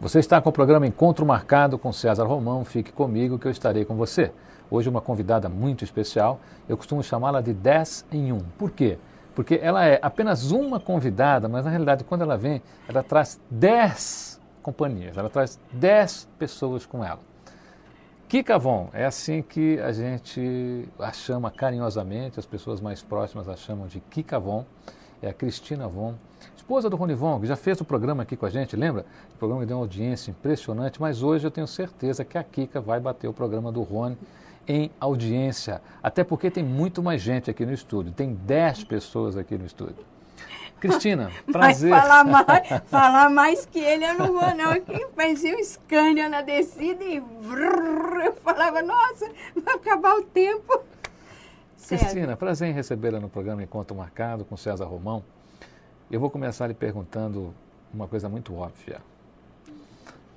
Você está com o programa Encontro Marcado com César Romão. Fique comigo que eu estarei com você. Hoje uma convidada muito especial. Eu costumo chamá-la de 10 em 1. Por quê? Porque ela é apenas uma convidada, mas na realidade quando ela vem, ela traz 10 companhias, ela traz 10 pessoas com ela. Kika Von, é assim que a gente a chama carinhosamente, as pessoas mais próximas a chamam de Kika Von, é a Cristina Von esposa do Rony Von, que já fez o programa aqui com a gente, lembra? O programa deu uma audiência impressionante, mas hoje eu tenho certeza que a Kika vai bater o programa do Rony em audiência. Até porque tem muito mais gente aqui no estúdio, tem 10 pessoas aqui no estúdio. Cristina, prazer. Mas falar mais, falar mais que ele eu não vou não. Aqui parecia um Scania na descida e vrrr, eu falava, nossa, vai acabar o tempo. Cristina, prazer em recebê-la no programa Encontro Marcado com César Romão. Eu vou começar lhe perguntando uma coisa muito óbvia.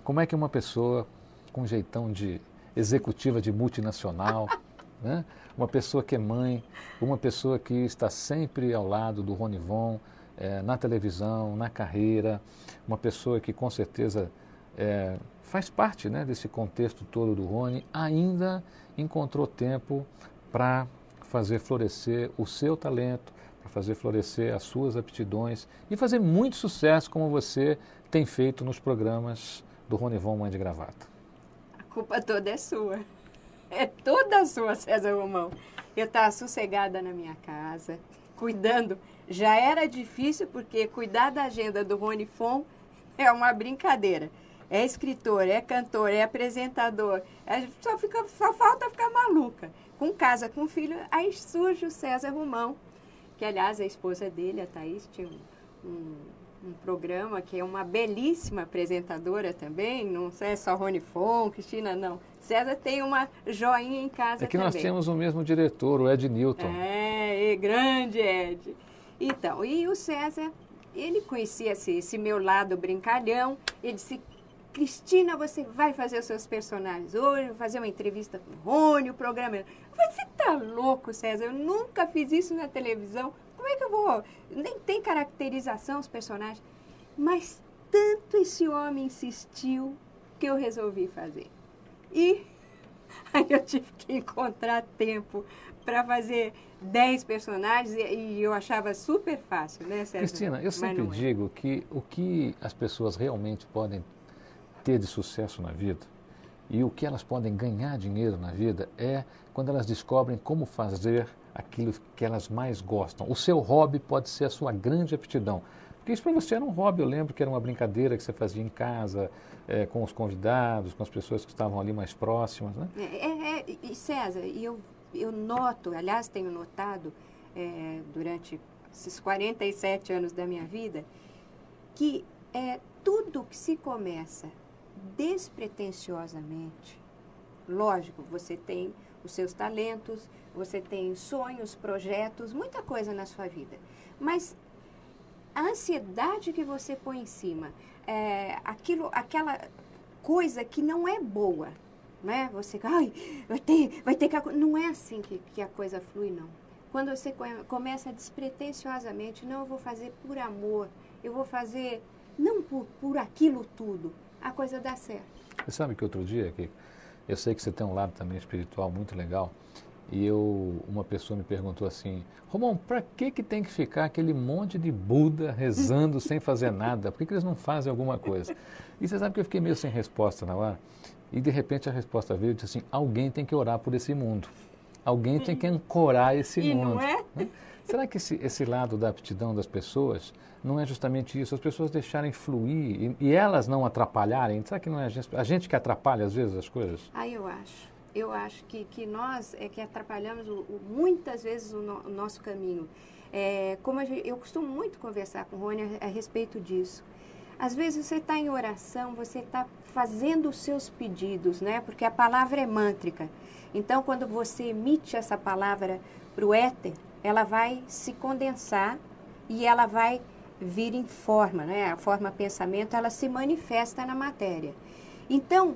Como é que uma pessoa com jeitão de executiva de multinacional, né? uma pessoa que é mãe, uma pessoa que está sempre ao lado do Ronivon, é, na televisão, na carreira, uma pessoa que com certeza é, faz parte né, desse contexto todo do Rony, ainda encontrou tempo para fazer florescer o seu talento, para fazer florescer as suas aptidões e fazer muito sucesso como você tem feito nos programas do Ronivon Mãe de Gravata. A culpa toda é sua. É toda sua, César Romão. Eu estava sossegada na minha casa, cuidando. Já era difícil, porque cuidar da agenda do Rony Fon é uma brincadeira. É escritor, é cantor, é apresentador. É, só, fica, só falta ficar maluca. Com casa, com filho, aí surge o César Romão, que aliás a esposa dele, a Thaís, tinha um, um, um programa que é uma belíssima apresentadora também, não é só Rony Fon, Cristina, não. César tem uma joinha em casa É que também. nós temos o mesmo diretor, o Ed Newton. É, e grande Ed. Então, e o César, ele conhecia esse, esse meu lado brincalhão, ele disse, Cristina, você vai fazer os seus personagens hoje, vou fazer uma entrevista com o Rony, o programa. Você tá louco, César? Eu nunca fiz isso na televisão. Como é que eu vou? Nem tem caracterização os personagens. Mas tanto esse homem insistiu que eu resolvi fazer. E aí eu tive que encontrar tempo para fazer 10 personagens e, e, eu achava super fácil, né, César? Cristina, eu sempre é. digo que o que as pessoas realmente podem ter de sucesso na vida e o que elas podem ganhar dinheiro na vida é quando elas descobrem como fazer aquilo que elas mais gostam. O seu hobby pode ser a sua grande aptidão. Porque isso para você era um hobby, eu lembro que era uma brincadeira que você fazia em casa, é, com os convidados, com as pessoas que estavam ali mais próximas. Né? É, é, e César, eu, eu noto, aliás, tenho notado é, durante esses 47 anos da minha vida, que é, tudo que se começa despretensiosamente. Lógico, você tem os seus talentos, você tem sonhos, projetos, muita coisa na sua vida. Mas a ansiedade que você põe em cima, é, aquilo, aquela coisa que não é boa, né? Você, ai, vai ter, vai ter que... Não é assim que, que a coisa flui, não. Quando você começa despretensiosamente, não, eu vou fazer por amor, eu vou fazer não por, por aquilo tudo, a coisa dá certo. Você sabe que outro dia, que eu sei que você tem um lado também espiritual muito legal, e eu, uma pessoa me perguntou assim, Romão, para que, que tem que ficar aquele monte de Buda rezando sem fazer nada? Por que, que eles não fazem alguma coisa? E você sabe que eu fiquei meio sem resposta na hora, e de repente a resposta veio e disse assim, alguém tem que orar por esse mundo. Alguém tem que ancorar esse e mundo. Não é? Né? Será que esse, esse lado da aptidão das pessoas não é justamente isso? As pessoas deixarem fluir e, e elas não atrapalharem? Será que não é a gente, a gente, que atrapalha às vezes as coisas? Ah, eu acho. Eu acho que, que nós é que atrapalhamos o, o, muitas vezes o, no, o nosso caminho. É, como gente, eu costumo muito conversar com o Rony a, a respeito disso. Às vezes você está em oração, você está fazendo os seus pedidos, né? Porque a palavra é mântrica. Então, quando você emite essa palavra para o éter, ela vai se condensar e ela vai vir em forma, né? A forma pensamento, ela se manifesta na matéria. Então,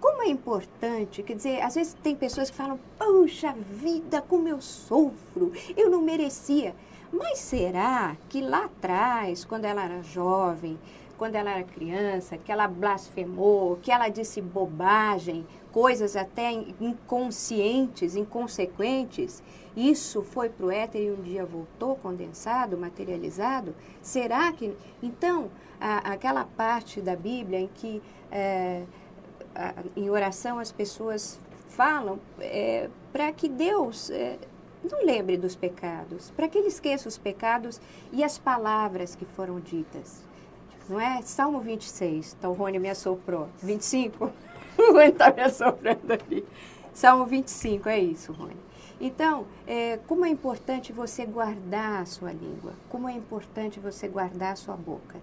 como é importante, quer dizer, às vezes tem pessoas que falam, puxa vida, como eu sofro, eu não merecia. Mas será que lá atrás, quando ela era jovem, quando ela era criança, que ela blasfemou, que ela disse bobagem, coisas até inconscientes, inconsequentes, isso foi para o éter e um dia voltou condensado, materializado? Será que. Então, a, aquela parte da Bíblia em que é, a, em oração as pessoas falam é, para que Deus. É, não lembre dos pecados, para que ele esqueça os pecados e as palavras que foram ditas. Não é? Salmo 26, então Rony me assoprou. 25? O Rony está me assoprando ali. Salmo 25, é isso, Rony. Então, é, como é importante você guardar a sua língua, como é importante você guardar a sua boca,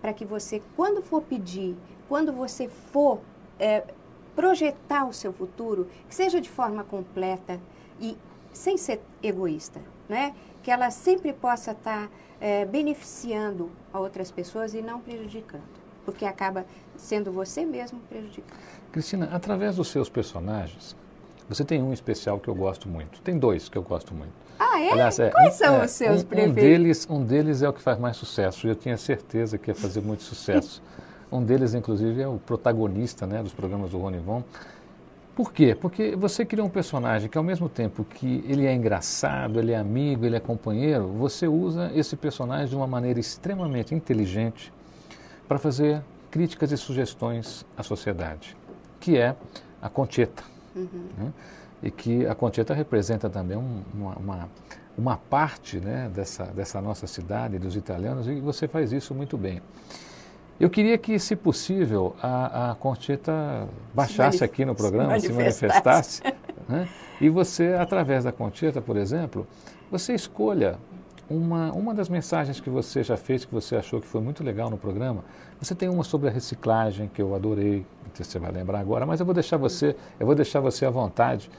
para que você, quando for pedir, quando você for é, projetar o seu futuro, que seja de forma completa e sem ser egoísta, né? que ela sempre possa estar tá, é, beneficiando a outras pessoas e não prejudicando, porque acaba sendo você mesmo prejudicado. Cristina, através dos seus personagens, você tem um especial que eu gosto muito. Tem dois que eu gosto muito. Ah, é? Aliás, é Quais são é, os seus um, preferidos? Um deles, um deles é o que faz mais sucesso. Eu tinha certeza que ia fazer muito sucesso. um deles, inclusive, é o protagonista né, dos programas do Rony Von. Por quê? Porque você cria um personagem que, ao mesmo tempo que ele é engraçado, ele é amigo, ele é companheiro, você usa esse personagem de uma maneira extremamente inteligente para fazer críticas e sugestões à sociedade, que é a Concheta. Uhum. Né? E que a Concheta representa também um, uma, uma, uma, parte né, dessa, dessa nossa cidade, dos italianos, e você faz isso muito bem. Eu queria que, se possível, a, a Conchita baixasse se aqui no programa, se manifestasse. Se manifestasse né? E você, através da Conchita, por exemplo, você escolha uma, uma das mensagens que você já fez, que você achou que foi muito legal no programa. Você tem uma sobre a reciclagem, que eu adorei, se você vai lembrar agora, mas eu vou deixar você, eu vou deixar você à vontade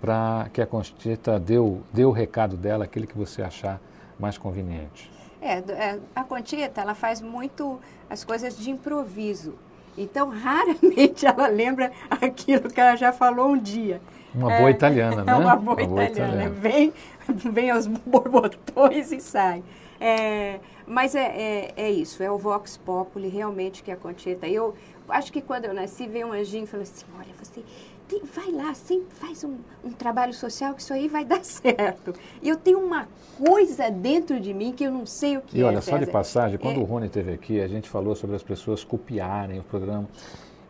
para que a Conchita dê o, dê o recado dela, aquele que você achar mais conveniente. É, é, a Conchita, ela faz muito as coisas de improviso. Então, raramente ela lembra aquilo que ela já falou um dia. Uma boa é, italiana, né? É uma boa, uma italiana. boa italiana. Vem, vem aos borbotões e sai. É, mas é, é, é, isso, é o Vox Populi realmente que é a Conchita. Eu acho que quando eu nasci, veio um anjinho e falou assim, olha, você tem, vai lá, sempre faz um, um, trabalho social que isso aí vai dar certo. E eu tenho uma coisa dentro de mim que eu não sei o que e é. E olha, só de passagem, quando é... o Rony esteve aqui, a gente falou sobre as pessoas copiarem o programa.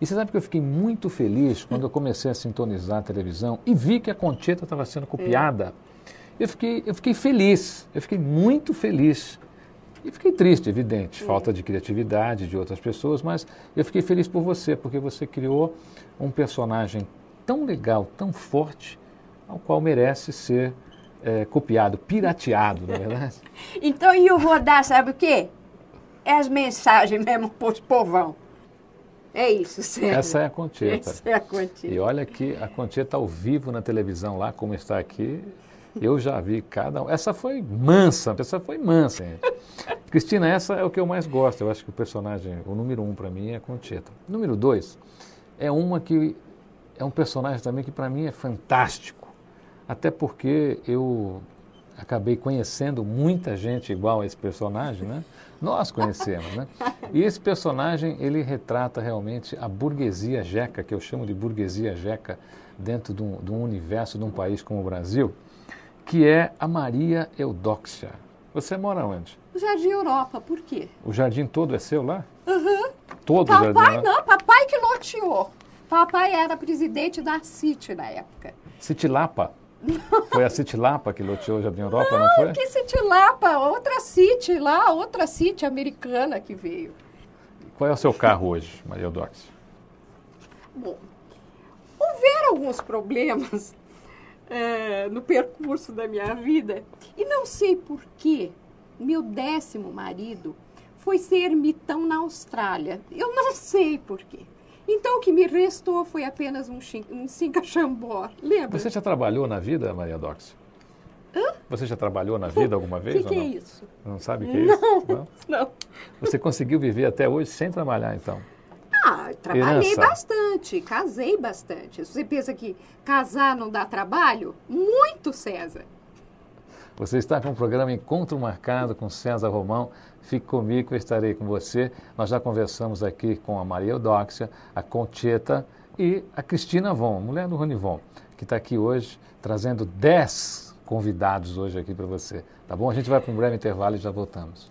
E você sabe que eu fiquei muito feliz quando eu comecei a sintonizar a televisão e vi que a Concheta estava sendo copiada. É. Eu, fiquei, eu fiquei feliz, eu fiquei muito feliz. E fiquei triste, evidente, falta de criatividade de outras pessoas, mas eu fiquei feliz por você, porque você criou um personagem tão legal, tão forte, ao qual merece ser é, copiado, pirateado, não é verdade? então, e eu vou dar, sabe o quê? É as mensagens mesmo para os povão. É isso, sério. Essa é a Concheta. Essa é a Concheta. E olha que a Concheta ao vivo na televisão lá, como está aqui, eu já vi cada um. Essa foi mansa, essa foi mansa. Gente. Cristina, essa é o que eu mais gosto. Eu acho que o personagem, o número um para mim é a Concheta. Número dois é uma que é um personagem também que para mim é fantástico. Até porque eu acabei conhecendo muita gente igual a esse personagem, né? Nós conhecemos, né? E esse personagem, ele retrata realmente a burguesia jeca, que eu chamo de burguesia jeca, dentro de um, de um universo de um país como o Brasil, que é a Maria Eudóxia. Você mora onde? O Jardim Europa, por quê? O jardim todo é seu lá? Uhum. Todo papai, o jardim? Papai não, papai que loteou. Papai era presidente da CIT na época. Citilapa? Foi a Citilapa que loteou o Jardim Europa, não, não foi? que Citilapa? Outra City lá, outra City americana que veio. Qual é o seu carro hoje, Maria Eudóxia? Bom, houveram alguns problemas é, no percurso da minha vida e não sei por que meu décimo marido foi ser ermitão na Austrália. Eu não sei por quê. Então o que me restou foi apenas um, um cinca-chambó. Lembra? Você já trabalhou na vida, Maria Dox? Hã? Você já trabalhou na vida alguma vez? O que, que é isso? Não sabe o que é não, isso? Não, não. Você conseguiu viver até hoje sem trabalhar, então? Ah, trabalhei Herança. bastante, casei bastante. Você pensa que casar não dá trabalho? Muito, César. Você está com o programa Encontro Marcado com César Romão. Fique comigo, eu estarei com você. Nós já conversamos aqui com a Maria Eudóxia, a Concheta e a Cristina Von, mulher do Ronivon, que está aqui hoje trazendo 10 convidados hoje aqui para você. Tá bom? A gente vai para um breve intervalo e já voltamos.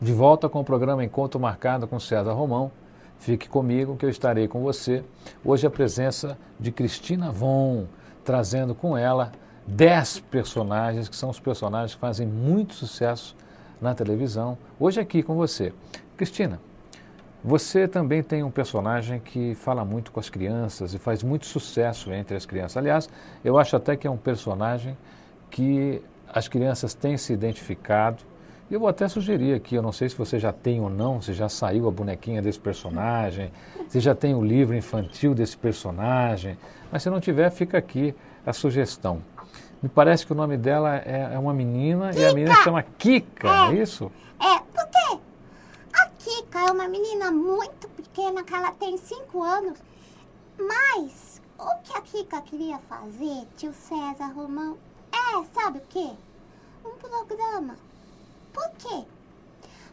De volta com o programa Encontro Marcado com César Romão. Fique comigo que eu estarei com você. Hoje a presença de Cristina Von, trazendo com ela 10 personagens que são os personagens que fazem muito sucesso na televisão. Hoje aqui com você. Cristina, você também tem um personagem que fala muito com as crianças e faz muito sucesso entre as crianças. Aliás, eu acho até que é um personagem que as crianças têm se identificado eu vou até sugerir aqui, eu não sei se você já tem ou não, se já saiu a bonequinha desse personagem, se já tem o livro infantil desse personagem, mas se não tiver, fica aqui a sugestão. Me parece que o nome dela é, é uma menina Kika. e a menina se chama Kika, é, é isso? É, porque a Kika é uma menina muito pequena, que ela tem 5 anos, mas o que a Kika queria fazer, tio César Romão, é, sabe o quê? Um programa por quê?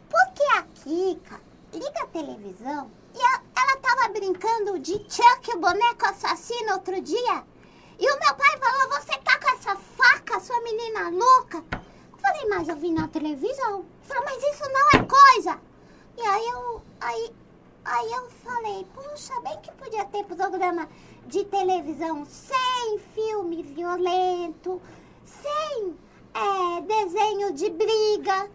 Porque a Kika liga a televisão e ela estava brincando de Chuck, o boneco assassino, outro dia. E o meu pai falou, você faca, sua menina louca? Eu falei, mas eu vi na televisão. Ele falou, mas isso não é coisa. E aí eu, aí, aí eu falei, puxa, bem que podia ter programa de televisão sem filme violento, sem é, desenho de briga.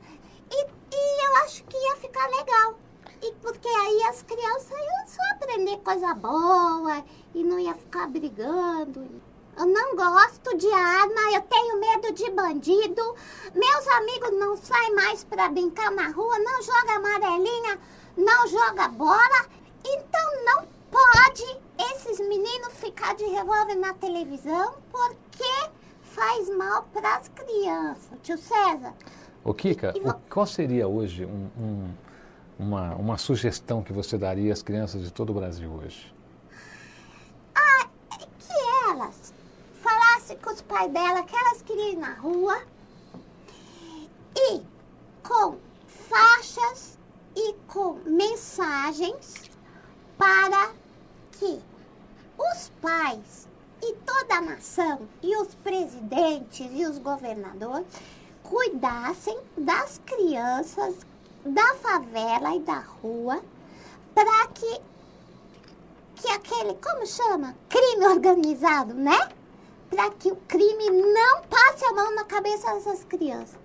E, e eu acho que ia ficar legal. E porque aí as crianças iam só aprender coisa boa e não ia ficar brigando. Eu não gosto de arma, eu tenho medo de bandido. Meus amigos não saem mais para brincar na rua, não joga amarelinha, não joga bola. Então não pode esses meninos ficar de revólver na televisão porque faz mal para as crianças. Tio César. Ô Kika, e, e... qual seria hoje um, um, uma, uma sugestão que você daria às crianças de todo o Brasil hoje? Ah, que elas os pais dela que elas queriam ir na rua e com faixas e com mensagens para que os pais e toda a nação, e os presidentes e os governadores, cuidassem das crianças da favela e da rua para que, que aquele, como chama? Crime organizado, né? Para que o crime não passe a mão na cabeça dessas crianças.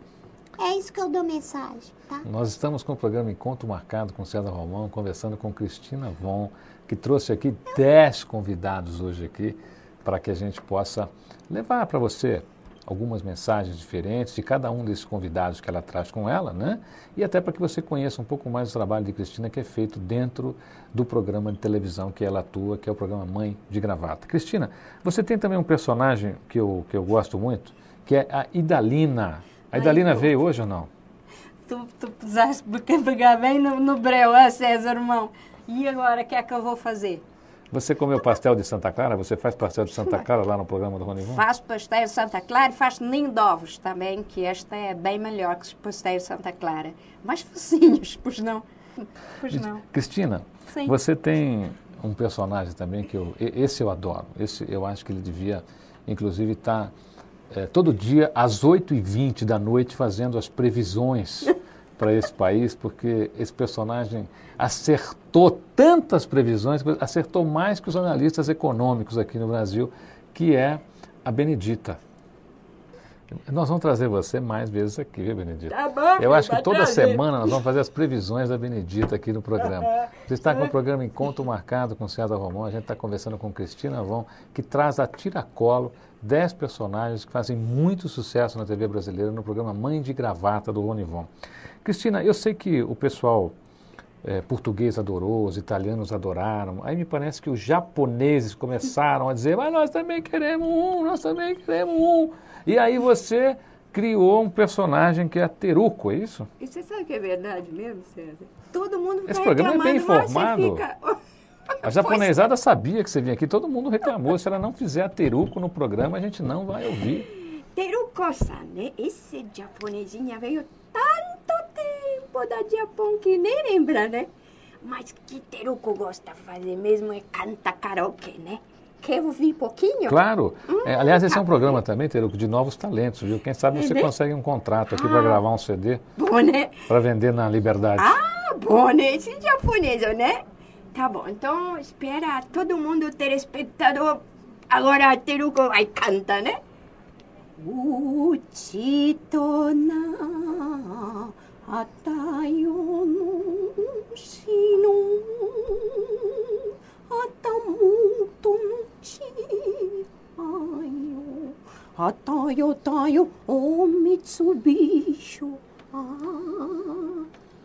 É isso que eu dou mensagem, tá? Nós estamos com o programa Encontro Marcado com César Romão, conversando com Cristina Von, que trouxe aqui 10 convidados hoje aqui para que a gente possa levar para você algumas mensagens diferentes de cada um desses convidados que ela traz com ela, né? E até para que você conheça um pouco mais o trabalho de Cristina que é feito dentro do programa de televisão que ela atua, que é o programa Mãe de Gravata. Cristina, você tem também um personagem que eu, que eu gosto muito, que é a Idalina. A Idalina Ai, veio hoje ou não? Tu, tu precisaste pegar bem no, no breu, ah, César, irmão. E agora, o que é que eu vou fazer? Você comeu pastel de Santa Clara? Você faz pastel de Santa Clara lá no programa do Ronivon? Faço pastel de Santa Clara e faço ninho de ovos também, que esta é bem melhor que os pastéis de Santa Clara. Mais focinhos, pois não. Pois não. Cristina, Sim. você tem um personagem também que eu... Esse eu adoro. Esse eu acho que ele devia, inclusive, estar... Tá, é, todo dia às 8h20 da noite fazendo as previsões para esse país, porque esse personagem acertou tantas previsões, acertou mais que os analistas econômicos aqui no Brasil, que é a Benedita. Nós vamos trazer você mais vezes aqui, viu, Benedita? Tá bom, Eu acho que toda trazer. semana nós vamos fazer as previsões da Benedita aqui no programa. Você está com o programa Encontro Marcado com César Romão, a gente está conversando com Cristina Avon, que traz a tiracolo 10 personagens que fazem muito sucesso na TV brasileira no programa Mãe de Gravata do Ronivon. Cristina, eu sei que o pessoal é, português adorou, os italianos adoraram. Aí me parece que os japoneses começaram a dizer, mas nós também queremos um, nós também queremos um. E aí você criou um personagem que é a Teruco, é isso? E você sabe que é verdade mesmo, César? Todo mundo Esse programa é bem informado. Fica... A japonesada sabia que você vinha aqui, todo mundo reclamou. Se ela não fizer a Teruco no programa, a gente não vai ouvir. Teruko-san, né? Esse japonesinha veio tanto tempo da Japão que nem lembra, né? Mas que Teruko gosta de fazer mesmo é cantar karaokê, né? Quer ouvir pouquinho? Claro. Hum, É, aliás, esse é um tá programa também, Teruco, de novos talentos, viu? Quem sabe você É, né? consegue um contrato aqui para Ah. gravar um CD Bom, né? para vender na Liberdade. Ah, bom, né? Esse japonês, né? Tá bom, então espera todo mundo, telespectador. Agora Teruko vai cantar, né? Uchi to na atayo no shino atamuto no ayo atayo tayo o Mitsubishi.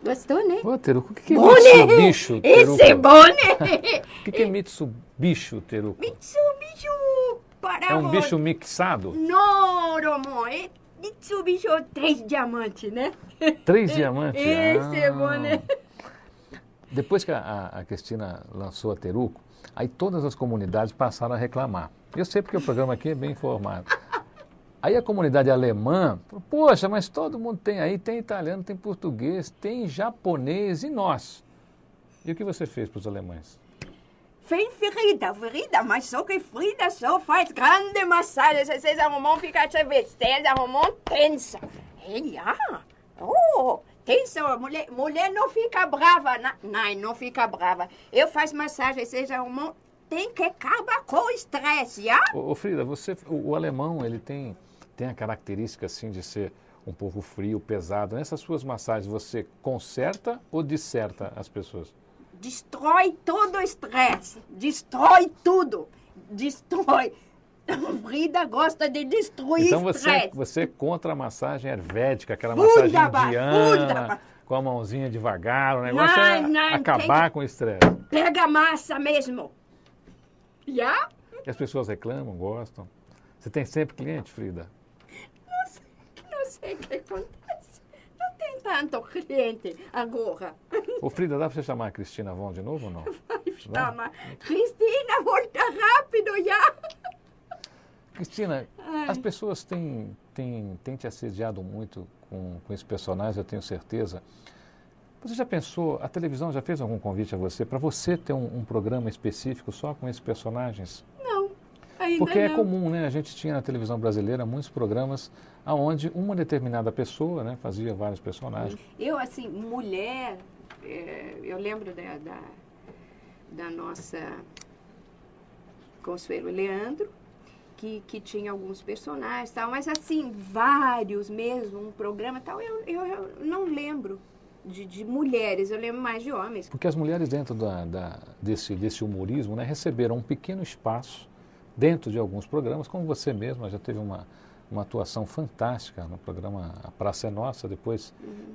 Gostou, né? Ô, Teruco, o que, que é Bom, né? Mitsubishi, Teruco? Esse é bom, né? O que, que é Mitsubishi, Teruco? Mitsubishi para É um bicho mixado? Não, Romo, é Mitsubishi três diamantes, né? Três diamantes? Esse é Ah. bom, né? Depois que a, a- Cristina lançou a Teruco, aí todas as comunidades passaram a reclamar. Eu sei porque o programa aqui é bem informado. Aí a comunidade alemã, poxa, mas todo mundo tem aí, tem italiano, tem português, tem japonês e nós. E o que você fez para os alemães? Vem Frida, Frida, mas só que Frida só faz grande massagem. Vocês arrumam ficar te vocês arrumam tensa. Ele, ah, oh, tensa, mulher, mulher não fica brava. Não, não fica brava. Eu faço massagem, vocês arrumam, tem que acabar com o estresse, já? Ô, ô, Frida, você, o, o alemão, ele tem, tem a característica assim de ser um pouco frio, pesado. Nessas suas massagens, você conserta ou disserta as pessoas? Destrói todo o estresse. Destrói tudo. Destrói. Frida gosta de destruir Então você, você é contra a massagem ayurvédica, aquela massagem indiana, com a mãozinha devagar, o negócio é Não, não, acabar com o estresse. Pega a massa mesmo. Já? E as pessoas reclamam, gostam. Você tem sempre cliente, Frida? Não sei, não sei o que acontece. Não tem tanto cliente agora. Ô Frida, dá para você chamar a Cristina Von de novo ou não? Vai chamar. Cristina, volta rápido já. Cristina, Ai. as pessoas têm, têm, têm te assediado muito com, com esse personagem, eu tenho certeza. Você já pensou, a televisão já fez algum convite a você para você ter um, um programa específico só com esses personagens? Não, ainda Porque é comum, né? A gente tinha na televisão brasileira muitos programas onde uma determinada pessoa né, fazia vários personagens. Eu, assim, mulher, é, eu lembro da, da, da nossa Consuelo Leandro, que, que tinha alguns personagens tal, mas assim, vários mesmo, um programa tal, eu, eu, eu não lembro de, de mulheres, eu lembro mais de homens. Porque as mulheres dentro da, da- desse, desse humorismo né, receberam um pequeno espaço dentro de alguns programas, como você mesma já teve uma, uma atuação fantástica no programa A Praça é Nossa, depois,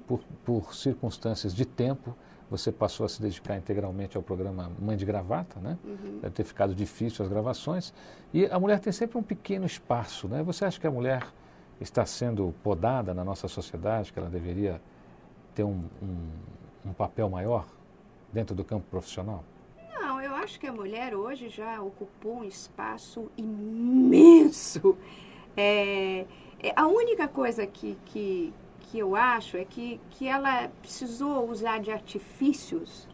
por, por circunstâncias de tempo, você passou a se dedicar integralmente ao programa Mãe de Gravata, né? Deve ter ficado difícil as gravações. E a mulher tem sempre um pequeno espaço, né? Você acha que a mulher está sendo podada na nossa sociedade, que ela deveria ter um, um, um papel maior dentro do campo profissional? Não, eu acho que a mulher hoje já ocupou um espaço imenso. É, é, a única coisa que, que, que eu acho é que, que ela precisou usar de artifícios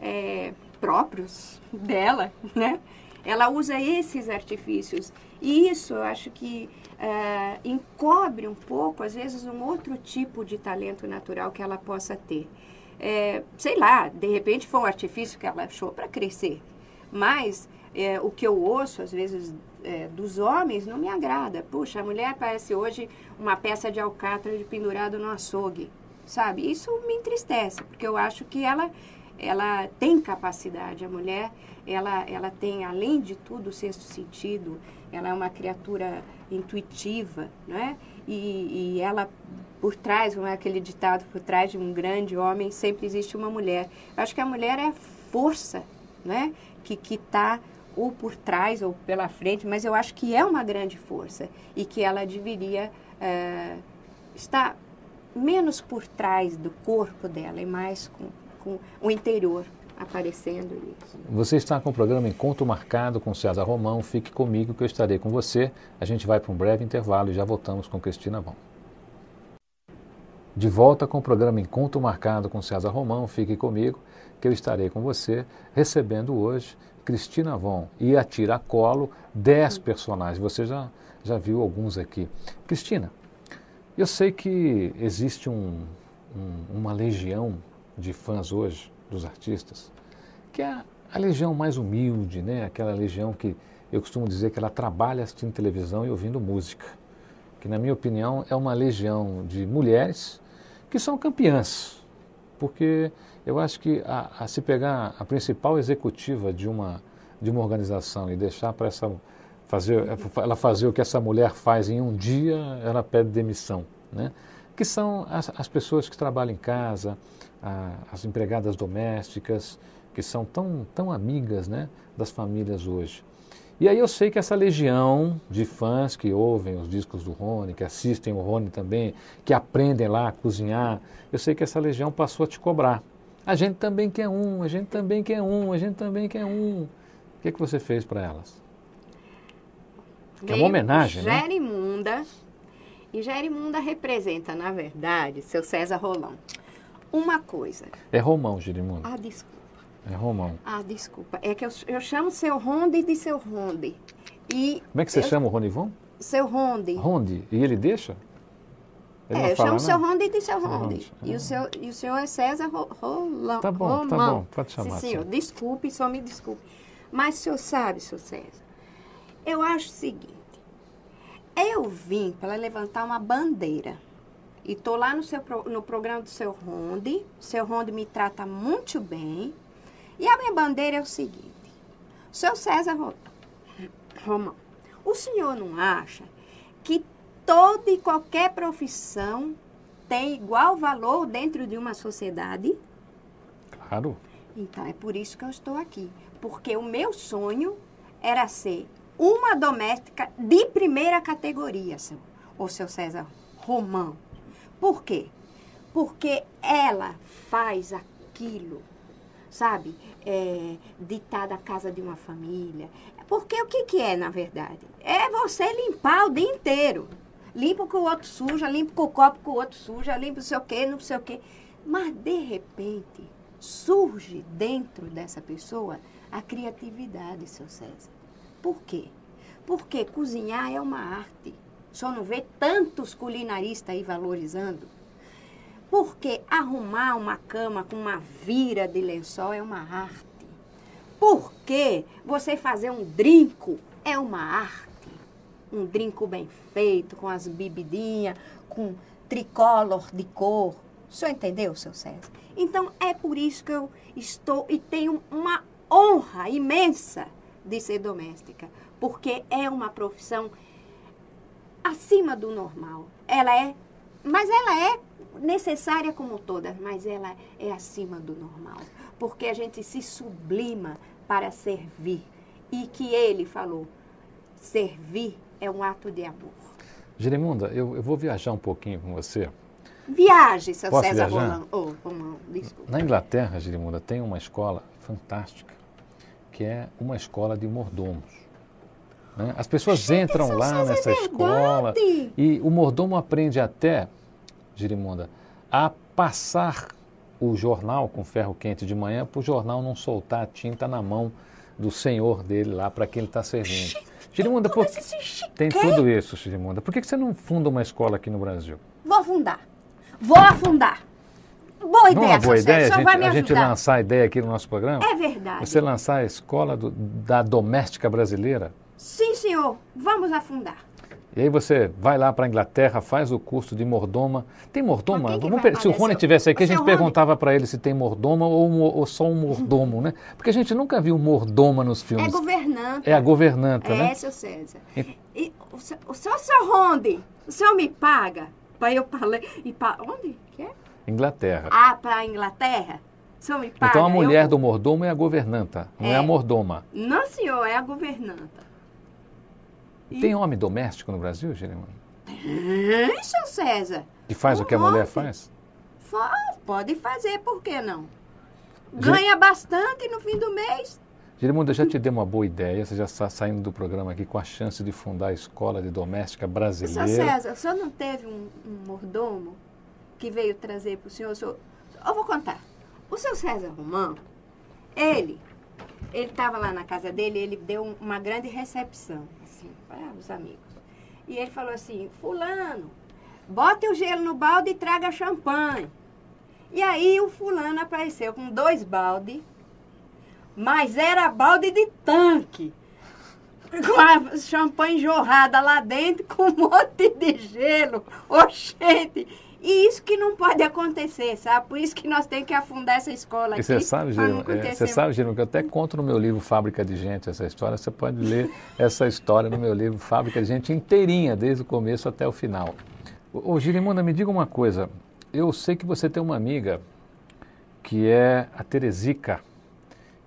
é, próprios dela, né? Ela usa esses artifícios. E isso eu acho que ah, encobre um pouco, às vezes, um outro tipo de talento natural que ela possa ter. É, sei lá, de repente foi um artifício que ela achou para crescer. Mas é, o que eu ouço, às vezes, é, dos homens não me agrada. Puxa, a mulher parece hoje uma peça de alcatra de pendurado no açougue, sabe? Isso me entristece, porque eu acho que ela, ela tem capacidade. A mulher, ela, ela tem, além de tudo, o sexto sentido. Ela é uma criatura intuitiva, não é? E, e ela, por trás, não é aquele ditado, por trás de um grande homem sempre existe uma mulher. Eu acho que a mulher é a força, né? Que está ou por trás ou pela frente, mas eu acho que é uma grande força e que ela deveria eh, estar menos por trás do corpo dela e mais com, com o interior. aparecendo isso. Você está com o programa Encontro Marcado com César Romão. Fique comigo que eu estarei com você. A gente vai para um breve intervalo e já voltamos com Cristina Vão. De volta com o programa Encontro Marcado com César Romão. Fique comigo que eu estarei com você recebendo hoje Cristina Von e a Tiracolo, 10 personagens. Você já, já viu alguns aqui. Cristina, eu sei que existe um, um, uma legião de fãs hoje dos artistas, que é a legião mais humilde, né? aquela legião que eu costumo dizer que ela trabalha assistindo televisão e ouvindo música, que na minha opinião é uma legião de mulheres que são campeãs, porque eu acho que a, a se pegar a principal executiva de uma, de uma organização e deixar para essa fazer, ela fazer o que essa mulher faz em um dia, ela pede demissão, né? que são as, as pessoas que trabalham em casa, a, as empregadas domésticas, que são tão, tão amigas né, das famílias hoje. E aí eu sei que essa legião de fãs que ouvem os discos do Rony, que assistem o Rony também, que aprendem lá a cozinhar, eu sei que essa legião passou a te cobrar. A gente também quer um, a gente também quer um, a gente também quer um. O que, é que você fez para elas? É uma homenagem, né? Gerimunda. E Gerimunda representa, na verdade, seu César Rolão. Uma coisa. É Romão, Gerimunda. Ah, desculpa. É Romão. Ah, desculpa. É que eu, eu chamo seu Ronde de seu Ronde. E Como é que você eu, chama o Ronivon? Seu Ronde. Ronde. E ele deixa? Ele é, eu chamo o seu Ronde de seu Ronde. E, o seu, e o senhor é César Rolão. Tá bom, Romão. tá bom. Pode chamar. Sim, senhor. Desculpe, só me desculpe. Mas o senhor sabe, seu César, eu acho o seguinte. Eu vim para levantar uma bandeira. E estou lá no, seu, no programa do seu Ronde. Seu Ronde me trata muito bem. E a minha bandeira é o seguinte. Seu César Romão, o senhor não acha que toda e qualquer profissão tem igual valor dentro de uma sociedade? Claro. Então é por isso que eu estou aqui. Porque o meu sonho era ser uma doméstica de primeira categoria, seu, o seu César Romão. Por quê? Porque ela faz aquilo, sabe, é, ditar da casa de uma família. Porque o que, que é, na verdade? É você limpar o dia inteiro. Limpa que o outro suja, limpa o copo que o outro suja, limpa não sei o quê, não sei o quê. Mas, de repente, surge dentro dessa pessoa a criatividade, seu César. Por quê? Porque cozinhar é uma arte. Só não vê tantos culinaristas aí valorizando. Porque arrumar uma cama com uma vira de lençol é uma arte. Porque você fazer um drinco é uma arte. Um drinco bem feito, com as bebidinhas, com tricolor de cor. O senhor entendeu, seu César? Então, é por isso que eu estou e tenho uma honra imensa de ser doméstica, porque é uma profissão acima do normal. Ela é, mas ela é necessária como todas, mas ela é acima do normal, porque a gente se sublima para servir. E que ele falou, servir é um ato de amor. Jeremunda, eu, eu vou viajar um pouquinho com você. Viaje, seu Posso César Rolando. Oh, desculpa. Na Inglaterra, Jeremunda, tem uma escola fantástica que é uma escola de mordomos. Né? As pessoas Gente, entram lá nessa é escola e o mordomo aprende até, Girimunda, a passar o jornal com ferro quente de manhã para o jornal não soltar a tinta na mão do senhor dele lá para quem ele está servindo. Girimunda, por... tem tudo isso, Girimunda. Por que você não funda uma escola aqui no Brasil? Vou fundar. Vou afundar. Boa ideia, Não é boa ideia a gente, a gente lançar a ideia aqui no nosso programa? É verdade. Você lançar a escola do, da doméstica brasileira? Sim, senhor. Vamos afundar. E aí você vai lá para a Inglaterra, faz o curso de mordoma. Tem mordoma? Vamos, se o Rony tivesse aqui, a gente perguntava para ele se tem mordoma ou, ou, só um mordomo, né? Porque a gente nunca viu mordoma nos filmes. É governanta. É a governanta, é, né? É, seu César. E, e o, seu, o seu Ronde, o senhor me paga para eu falar... E pa, onde que é? Inglaterra. Ah, para a Inglaterra? Senhor me paga, então a mulher eu... do mordomo é a governanta, não é, é a mordoma. Não, senhor, é a governanta. E... Tem homem doméstico no Brasil, Jeremias? Tem, seu César. Que faz o, o que a mulher faz? Faz, pode fazer, por que não? ganha bastante no fim do mês. Gerimundo, eu já te dei uma boa ideia, você já está saindo do programa aqui com a chance de fundar a Escola de Doméstica Brasileira. Seu César, o senhor não teve um, um mordomo que veio trazer para o senhor, senhor? Eu vou contar. O seu César Romão, ele, ele estava lá na casa dele, ele deu uma grande recepção, para os amigos. E ele falou assim, fulano, bote o gelo no balde e traga champanhe. E aí o fulano apareceu com dois baldes mas era balde de tanque. Com a champanhe jorrada lá dentro, com um monte de gelo. Oxente! E isso que não pode acontecer, sabe? Por isso que nós temos que afundar essa escola e Você sabe, Gino, é, você sabe, Gino, que eu até conto no meu livro Fábrica de Gente essa história. Você pode ler essa história no meu livro Fábrica de Gente inteirinha, desde o começo até o final. Ô, ô Girimunda, me diga uma coisa. Eu sei que você tem uma amiga que é a Teresica.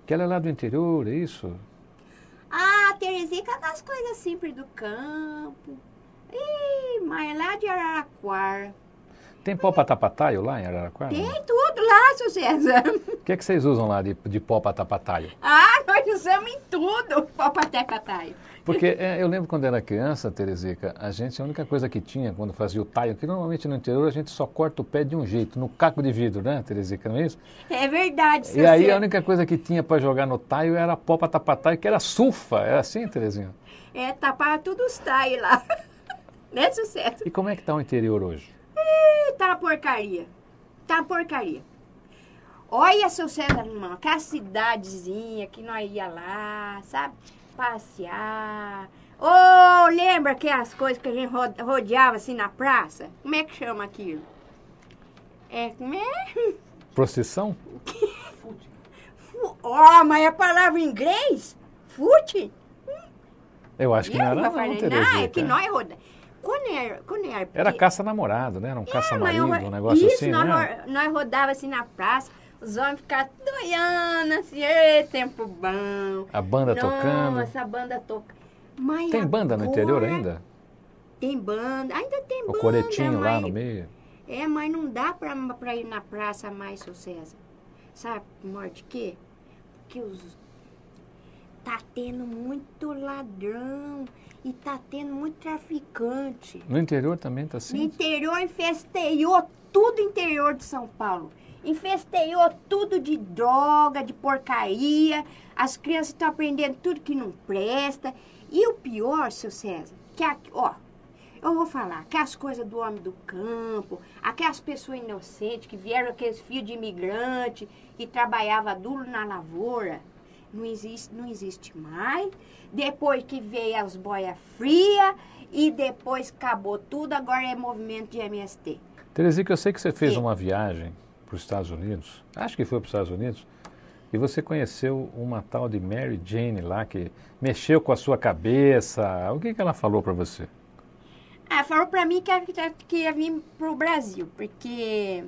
Que ela é lá do interior, é isso? Ah, Terezica das coisas simples do campo. Ih, mas é lá de Araraquara. Tem pó patapataio lá em Araraquara? Tem tudo lá, seu César. O que, é que vocês usam lá de, de pó patapataio? Ah, nós usamos em tudo pó patapataio. Porque é, eu lembro quando era criança, Terezica, a gente, a única coisa que tinha quando fazia o taio, que normalmente no interior a gente só corta o pé de um jeito, no caco de vidro, né, Terezica, não é isso? É verdade, seu E aí a única coisa que tinha para jogar no taio era pó para tapar taio, que era sulfa, era assim, Terezinha? É, tapar tudo os taios lá. né, sucesso? E como é que tá o interior hoje? Tá uma porcaria. Tá uma porcaria. Olha, seu César, irmão, aquela cidadezinha que nós ia lá, sabe? passear. Ô, oh, lembra que as coisas que a gente rodeava assim na praça? Como é que chama aquilo? É, como é? Procissão? Ó, oh, mas a palavra em inglês? Fute? Eu acho que não era não, Não, é que nós rodamos. Quando era, porque... era caça-namorado, né? Era um é, caça-marido, um negócio isso, assim, nós, né? nós rodava assim na praça. Os homens ficavam doiando, assim, Ê, tempo bom. A banda Nossa, tocando. Nossa, a banda toca. Mas tem banda no interior ainda? Tem banda, ainda tem o banda. O coretinho mas... lá no meio. É, mas não dá pra, pra ir na praça mais, seu César. Sabe, morte quê? Porque os... tá tendo muito ladrão e tá tendo muito traficante. No interior também tá assim? No interior infesteiou tudo interior de São Paulo infesteiou tudo de droga, de porcaria. As crianças estão aprendendo tudo que não presta. E o pior, seu César, que a, ó, eu vou falar que as coisas do homem do campo, aquelas pessoas inocentes que vieram aqueles filhos de imigrante que trabalhava duro na lavoura, não existe, não existe mais. Depois que veio as boias frias e depois acabou tudo, agora é movimento de MST. Terezica, eu sei que você fez uma viagem para os Estados Unidos, acho que foi para os Estados Unidos, e você conheceu uma tal de Mary Jane lá que mexeu com a sua cabeça. O que, que ela falou para você? Ah, falou para mim que, que ia vir para o Brasil, porque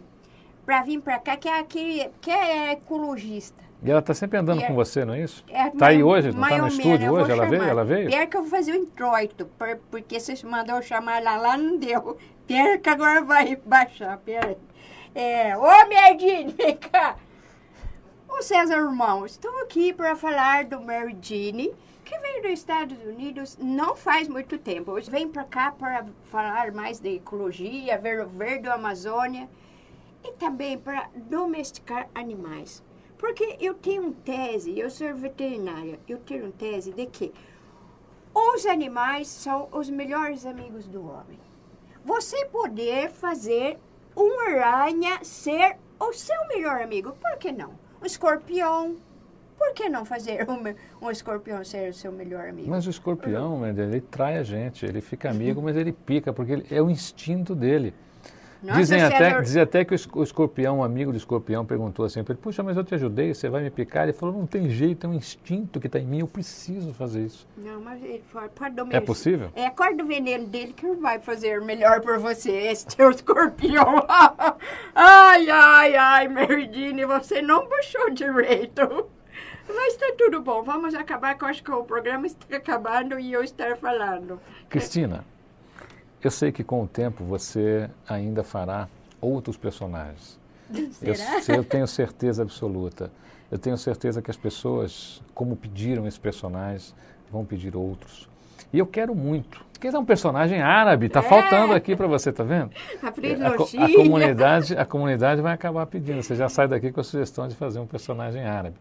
para vir para cá que é, que, que é ecologista. E ela está sempre andando é, com você, não é isso? Está é, tá aí hoje, não está no estúdio hoje? Ela veio? Ela veio? Pior que eu vou fazer o introito, porque vocês mandou chamar ela lá, não deu. Pior que agora vai baixar, pera é, ô Merdine, vem cá. Ô César Irmão, estou aqui para falar do Jean, que veio dos Estados Unidos não faz muito tempo. Hoje vem para cá para falar mais de ecologia, ver o verde da Amazônia e também para domesticar animais. Porque eu tenho uma tese, eu sou veterinária, eu tenho uma tese de que os animais são os melhores amigos do homem. Você poder fazer uma aranha ser o seu melhor amigo. Por que não? O escorpião. Por que não fazer um, um escorpião ser o seu melhor amigo? Mas o escorpião, ele trai a gente. Ele fica amigo, mas ele pica, porque ele, é o instinto dele. Nossa, Dizem até, dizem até que o escorpião, um amigo do escorpião, perguntou assim para ele, puxa, mas eu te ajudei, você vai me picar? Ele falou, não tem jeito, é um instinto que está em mim, eu preciso fazer isso. Não, mas ele pode dominar. É possível? É, acorda o veneno dele que vai fazer melhor por você, esse teu escorpião. ai, ai, ai, Meridine, você não puxou direito. Mas está tudo bom, vamos acabar, que eu acho que o programa está acabando e eu estar falando. Cristina, eu sei que com o tempo você ainda fará outros personagens. Será? Eu, eu tenho certeza absoluta. Eu tenho certeza que as pessoas, como pediram esse personagem, vão pedir outros. E eu quero muito. Quer é um personagem árabe, está é. faltando aqui para você, tá vendo? A, a, a, comunidade, a comunidade vai acabar pedindo. Você já sai daqui com a sugestão de fazer um personagem árabe.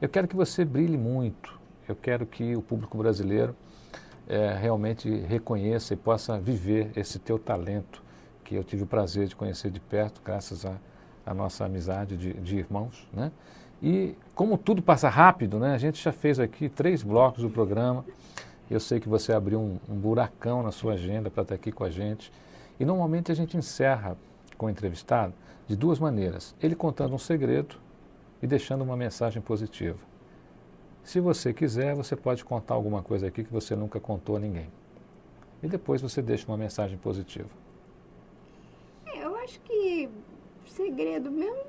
Eu quero que você brilhe muito. Eu quero que o público brasileiro é, realmente reconheça e possa viver esse teu talento que eu tive o prazer de conhecer de perto, graças à nossa amizade de, de irmãos, né? E como tudo passa rápido, né? A gente já fez aqui três blocos do programa. Eu sei que você abriu um, um buracão na sua agenda para estar aqui com a gente. E normalmente a gente encerra com o entrevistado de duas maneiras: ele contando um segredo e deixando uma mensagem positiva. Se você quiser, você pode contar alguma coisa aqui que você nunca contou a ninguém. E depois você deixa uma mensagem positiva. É, eu acho que segredo mesmo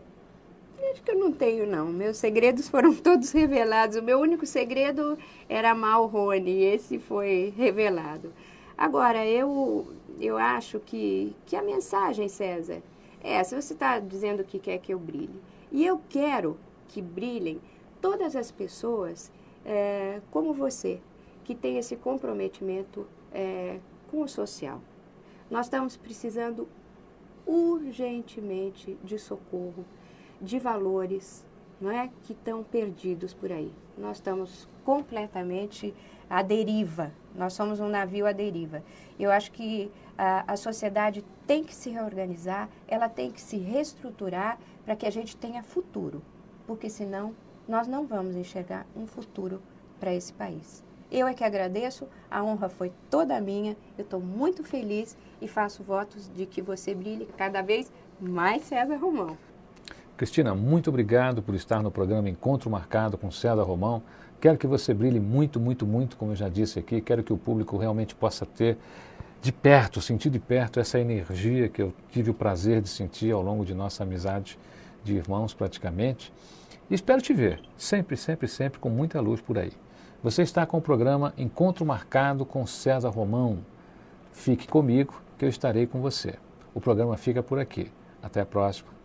Acho que eu não tenho, não. Meus segredos foram todos revelados. O meu único segredo era amar o Rony. Esse foi revelado. Agora, eu, eu acho que, que a mensagem, César, é essa. Você está dizendo que quer que eu brilhe. E eu quero que brilhem todas as pessoas é, como você, que tem esse comprometimento é, com o social. Nós estamos precisando urgentemente de socorro de valores não é, que estão perdidos por aí. Nós estamos completamente à deriva, nós somos um navio à deriva. Eu acho que a, a sociedade tem que se reorganizar, ela tem que se reestruturar para que a gente tenha futuro, porque senão nós não vamos enxergar um futuro para esse país. Eu é que agradeço, a honra foi toda minha, eu estou muito feliz e faço votos de que você brilhe cada vez mais, César Romão. Cristina, muito obrigado por estar no programa Encontro Marcado com César Romão. Quero que você brilhe muito, muito, muito, como eu já disse aqui. Quero que o público realmente possa ter de perto, sentir de perto essa energia que eu tive o prazer de sentir ao longo de nossa amizade de irmãos praticamente. E espero te ver sempre, sempre, sempre com muita luz por aí. Você está com o programa Encontro Marcado com César Romão. Fique comigo que eu estarei com você. O programa fica por aqui. Até a próxima.